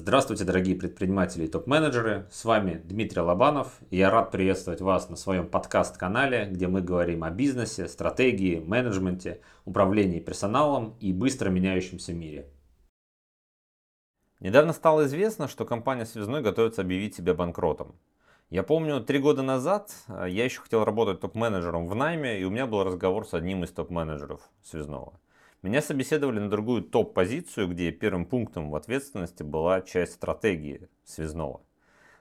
Здравствуйте, дорогие предприниматели и топ-менеджеры. С вами Дмитрий Лобанов. И я рад приветствовать вас на своем подкаст-канале, где мы говорим о бизнесе, стратегии, менеджменте, управлении персоналом и быстро меняющемся мире. Недавно стало известно, что компания Связной готовится объявить себя банкротом. Я помню, три года назад э, я еще хотел работать топ-менеджером в найме, и у меня был разговор с одним из топ-менеджеров Связного. Меня собеседовали на другую топ-позицию, где первым пунктом в ответственности была часть стратегии связного.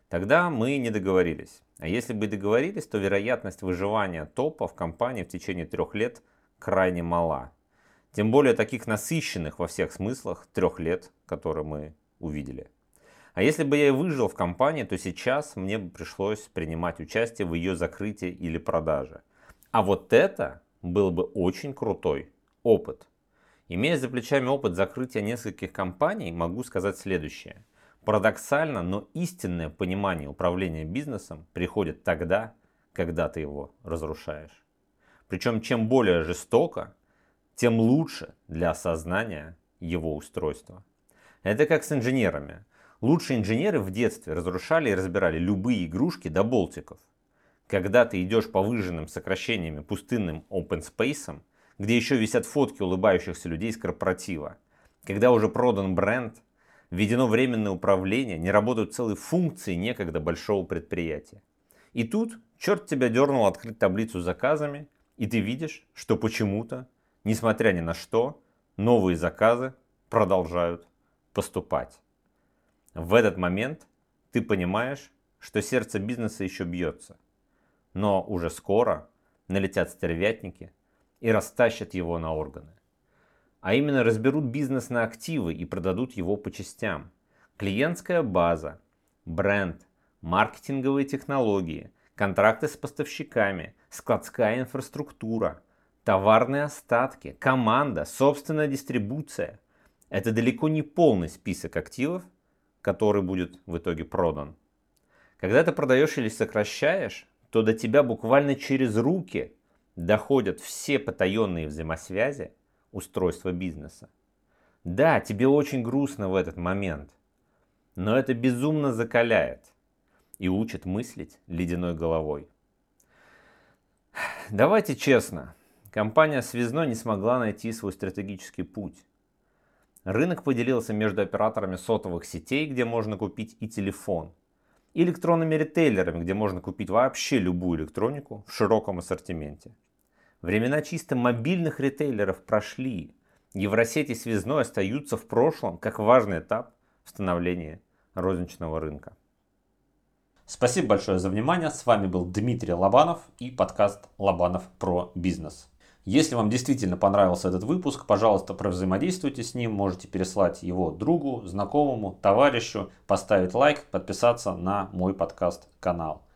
Тогда мы не договорились. А если бы договорились, то вероятность выживания топа в компании в течение трех лет крайне мала. Тем более таких насыщенных во всех смыслах трех лет, которые мы увидели. А если бы я и выжил в компании, то сейчас мне бы пришлось принимать участие в ее закрытии или продаже. А вот это был бы очень крутой опыт. Имея за плечами опыт закрытия нескольких компаний, могу сказать следующее. Парадоксально, но истинное понимание управления бизнесом приходит тогда, когда ты его разрушаешь. Причем чем более жестоко, тем лучше для осознания его устройства. Это как с инженерами. Лучшие инженеры в детстве разрушали и разбирали любые игрушки до болтиков. Когда ты идешь по выжженным сокращениями пустынным open space, где еще висят фотки улыбающихся людей из корпоратива. Когда уже продан бренд, введено временное управление, не работают целые функции некогда большого предприятия. И тут черт тебя дернул открыть таблицу с заказами, и ты видишь, что почему-то, несмотря ни на что, новые заказы продолжают поступать. В этот момент ты понимаешь, что сердце бизнеса еще бьется. Но уже скоро налетят стервятники, и растащат его на органы. А именно разберут бизнес на активы и продадут его по частям. Клиентская база, бренд, маркетинговые технологии, контракты с поставщиками, складская инфраструктура, товарные остатки, команда, собственная дистрибуция. Это далеко не полный список активов, который будет в итоге продан. Когда ты продаешь или сокращаешь, то до тебя буквально через руки доходят все потаенные взаимосвязи устройства бизнеса. Да, тебе очень грустно в этот момент, но это безумно закаляет и учит мыслить ледяной головой. Давайте честно, компания Связной не смогла найти свой стратегический путь. Рынок поделился между операторами сотовых сетей, где можно купить и телефон, и электронными ритейлерами, где можно купить вообще любую электронику в широком ассортименте – Времена чисто мобильных ритейлеров прошли. Евросети связной остаются в прошлом как важный этап становления розничного рынка. Спасибо большое за внимание. С вами был Дмитрий Лобанов и подкаст Лобанов про бизнес. Если вам действительно понравился этот выпуск, пожалуйста, провзаимодействуйте с ним. Можете переслать его другу, знакомому, товарищу, поставить лайк, подписаться на мой подкаст-канал.